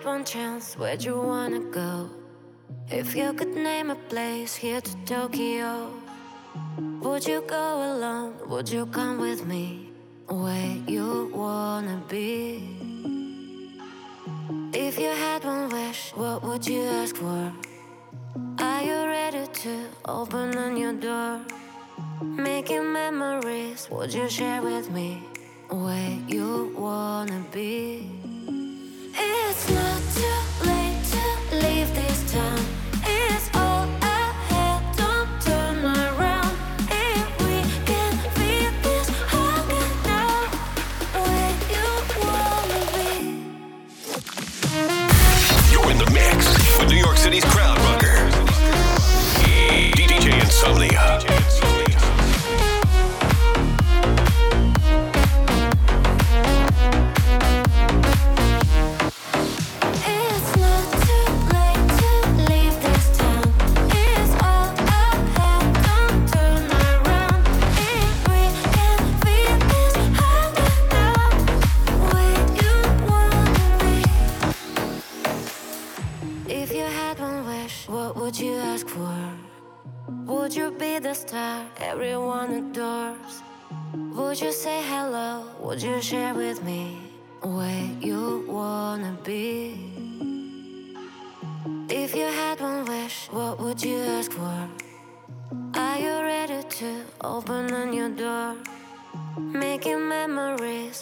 had one chance, where'd you wanna go? If you could name a place here to Tokyo, would you go alone? Would you come with me? Where you wanna be? If you had one wish, what would you ask for? Are you ready to open a new door? Making memories, would you share with me? Where you wanna be? It's not too late.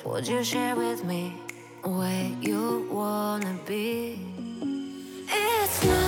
Would you share with me where you wanna be? It's not.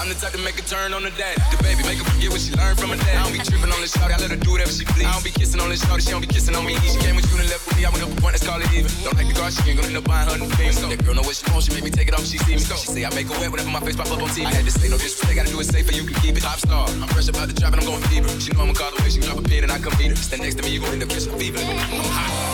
I'm the type to make a turn on the dad. The baby make her forget what she learned from her dad. I don't be tripping on this shorty, I let her do whatever she please. I don't be kissing on this shorty, she don't be kissing on me. She came with you and left with me, I went up a point, let's call it even. Don't like the car, she ain't gonna end up buying her new things. That girl know what she wants, she make me take it off, she see me. She say I make her wet whenever my face pop up on TV. I had to say no disrespect, gotta do it safer, you can keep it. Top star, I'm fresh about the drop and I'm going fever. She know I'ma call the way she drop a pin and I come beat her. Stand next to me, you gon' end up catching fever. I'm hot.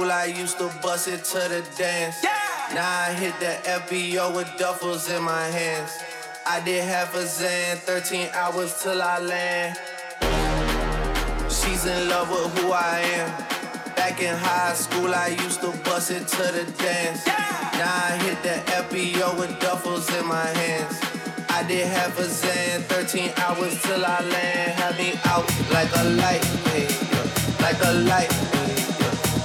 School, I used to bust it to the dance. Yeah. Now I hit the FBO with duffels in my hands. I did half a Xan, 13 hours till I land. She's in love with who I am. Back in high school, I used to bust it to the dance. Yeah. Now I hit the FBO with duffels in my hands. I did half a Xan, 13 hours till I land. Had me out like a light, hey, like a light. Hey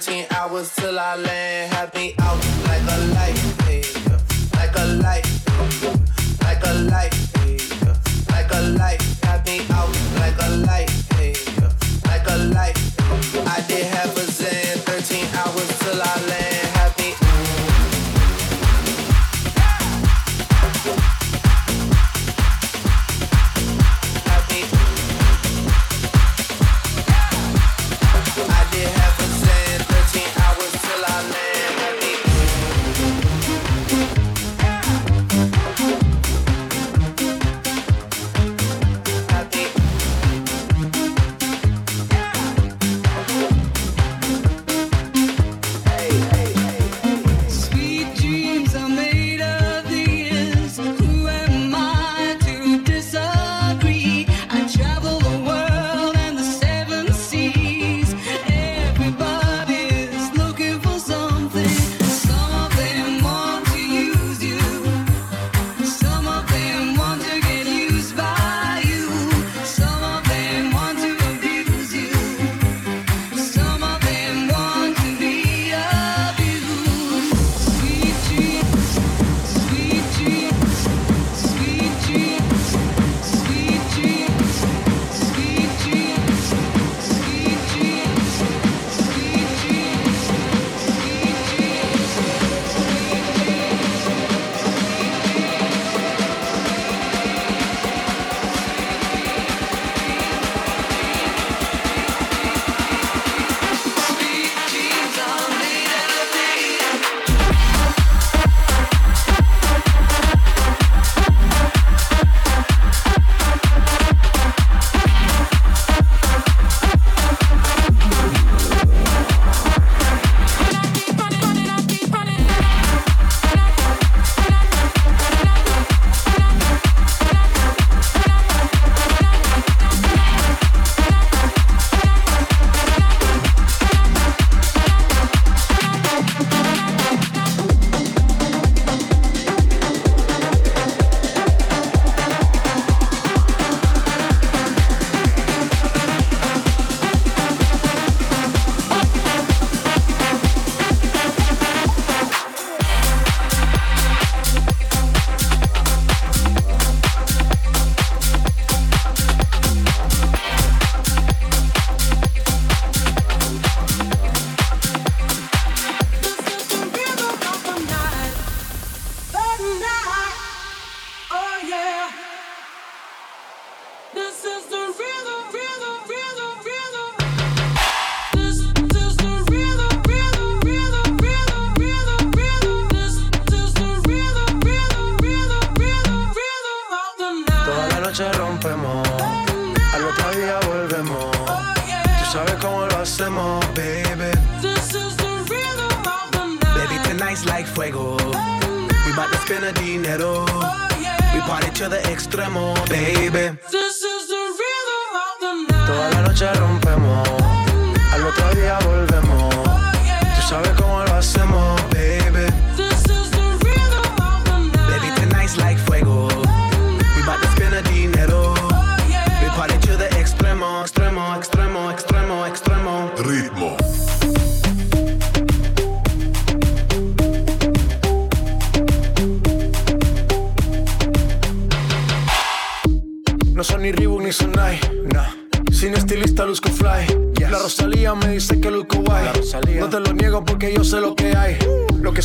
I land. Have me out like a light, yeah. like a light, yeah. like a light, yeah. like a light. Have me out like a light, like a light. I did half a Xan, 13 hours till I land.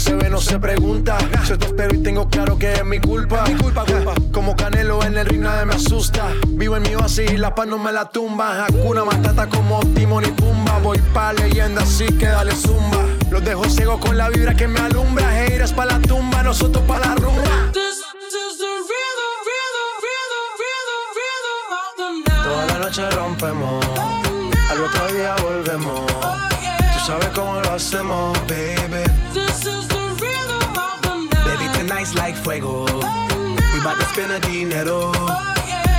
Se ve no se pregunta. Yo te espero y tengo claro que es mi culpa. Mi culpa, culpa. Como Canelo en el ring nadie me asusta. Vivo en mi oasis y la paz no me la tumba. Hakuna Matata como Timon y Pumba. Voy pa' leyenda así que dale zumba. Los dejo ciego con la vibra que me alumbra. Haters pa' la tumba, nosotros pa' la rumba. Toda la noche rompemos, al otro día volvemos. Tú sabes cómo lo hacemos, baby. This is the rhythm of the night. Baby, tonight's like fuego. We bout to spend a dinero.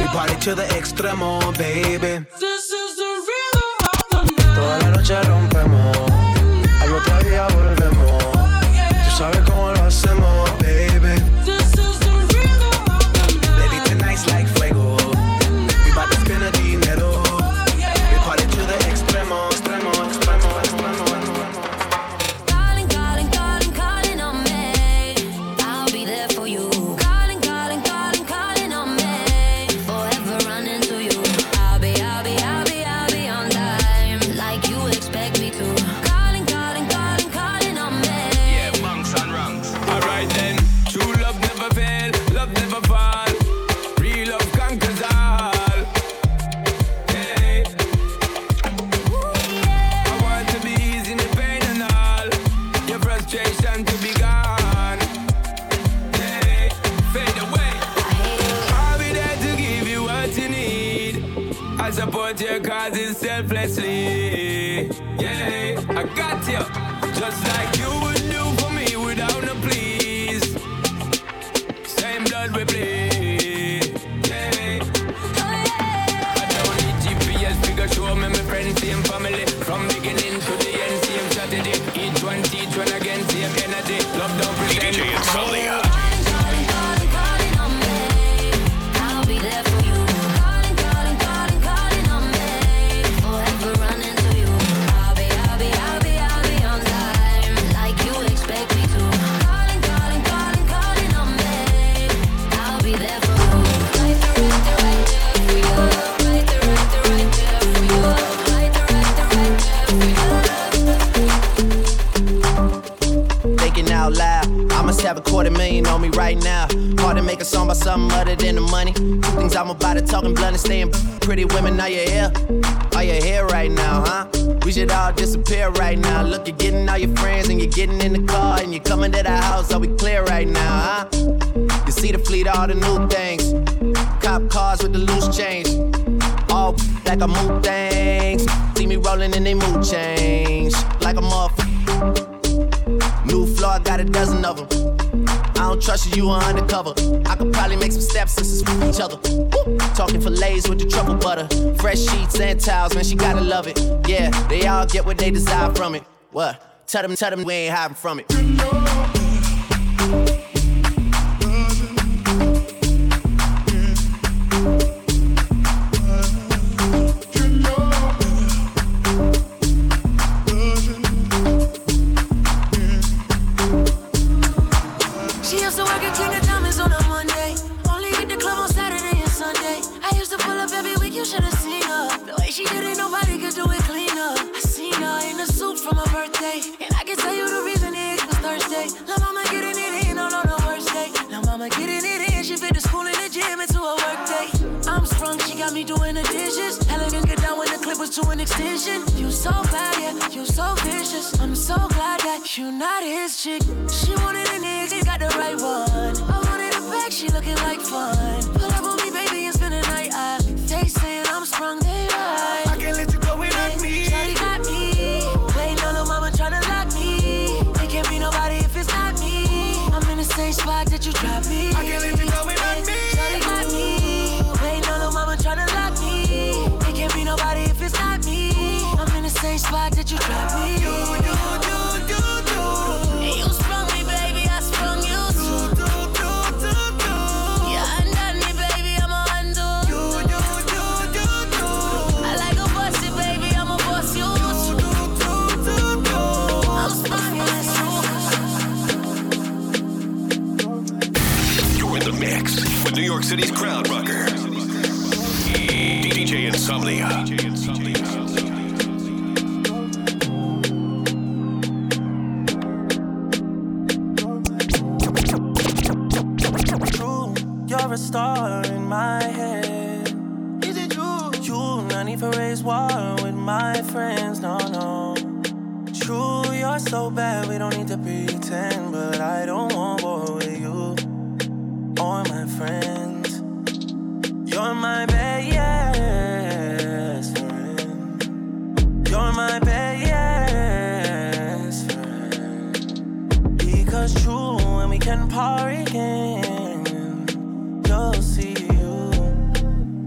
We party to the extremo, baby. This is the rhythm of the night. Toda la noche rompemos, al otro día volvemos. Tú sabes cómo quarter million on me right now. Hard to make a song about something other than the money. Two things I'm about to talking blunt and staying pretty women. Are you here? Are you here right now, huh? We should all disappear right now. Look, you're getting all your friends and you're getting in the car and you're coming to the house. Are we clear right now, huh? You see the fleet, all the new things. Cop cars with the loose change. All like a move things. See me rolling and they mood change. Like a motherfucker. New floor, I got a dozen of them. Don't trust you, you are undercover. I could probably make some stepsisters for each other. Talking fillets with the truffle butter. Fresh sheets and towels, man, she gotta love it. Yeah, they all get what they desire from it. What? Tell them, tell them we ain't hiding from it. Mama getting it in, she fit the school and the gym into a work day. I'm sprung, she got me doing the dishes. Elegant get down when the clip was to an extension. You so bad, yeah, you so vicious. I'm so glad that you not his chick. She wanted a nigga, got the right one. I wanted a back, she looking like fun. Pull up on me, baby, and spend the night. I, they saying I'm sprung, they right. Drop me City's crowd rocker. DJ Insomnia. true. You're a star in my head. Is it true? You not need for raise war with my friends, no, no. True, you're so bad, we don't need to pretend. But I don't want war with you or my friends. You're my best friend. You're my best friend. Because true, when we can party again, you'll see you.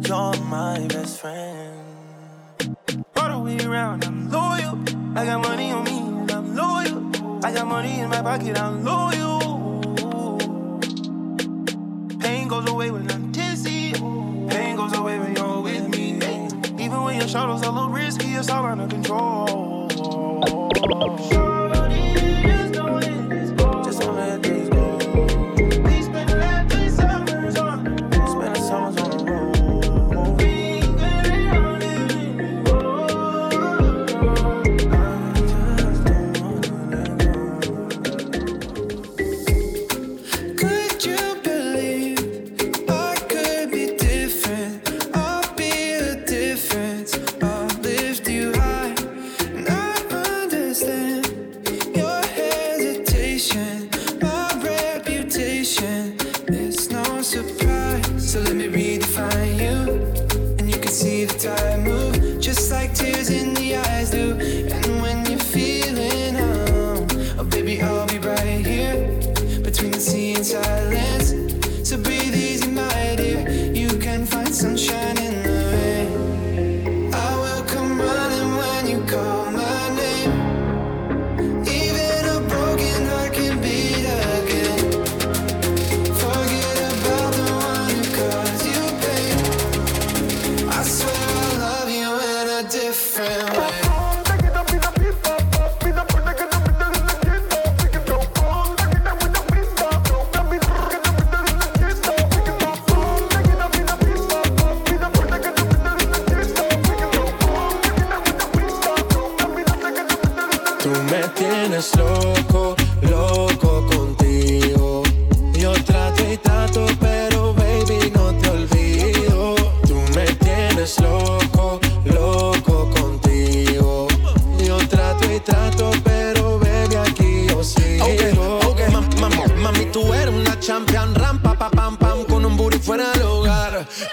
You're my best friend. All the way around, I'm loyal. I got money on me, I'm loyal. I got money in my pocket, I'm loyal. Pain goes away when I'm away when you're with me. Even when your shadows a little risky, it's all under control.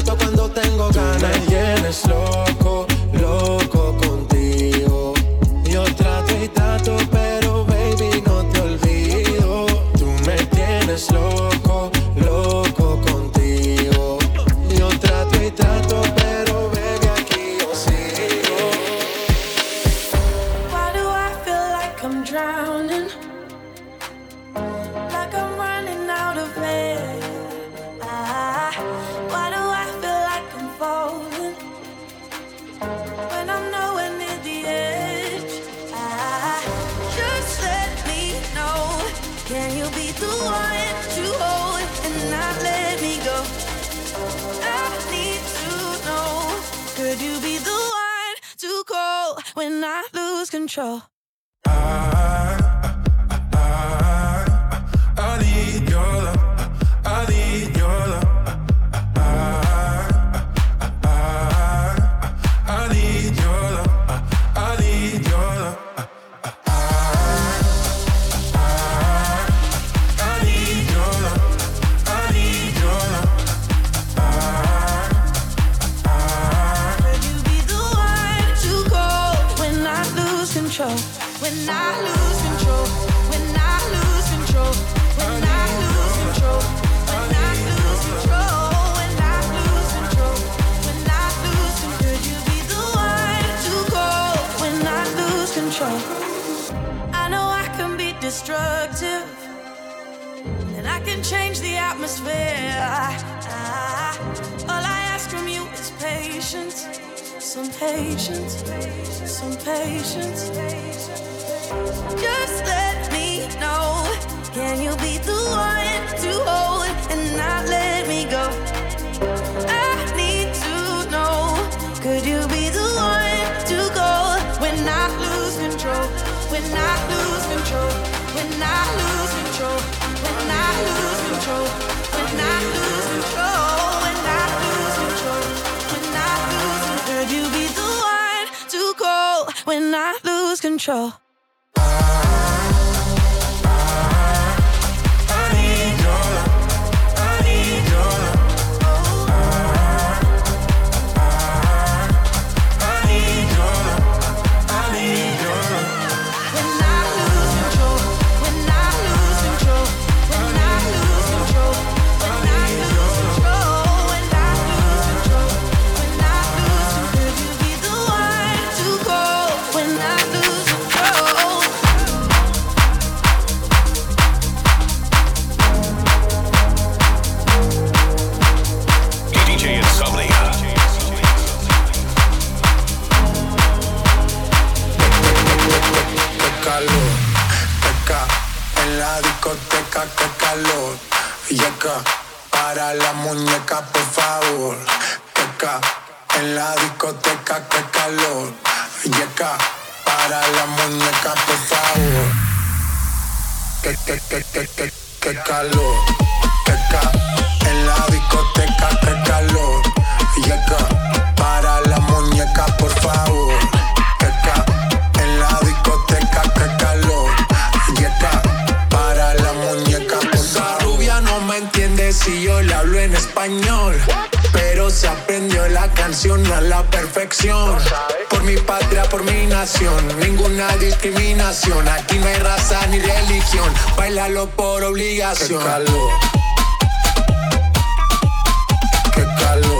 noto cuando tengo ganas. Y eres loco. Control? Control? Qué calor, yeca para la muñeca por favor, peca en la discoteca, qué calor, yeca para la muñeca por favor, que que que que que que calor, peca en la discoteca, qué calor, yeca para la muñeca por favor, si yo le hablo en español. Pero se aprendió la canción a la perfección. Por mi patria, por mi nación. Ninguna discriminación. Aquí no hay raza ni religión. Bailalo por obligación. Qué calor. Qué calor.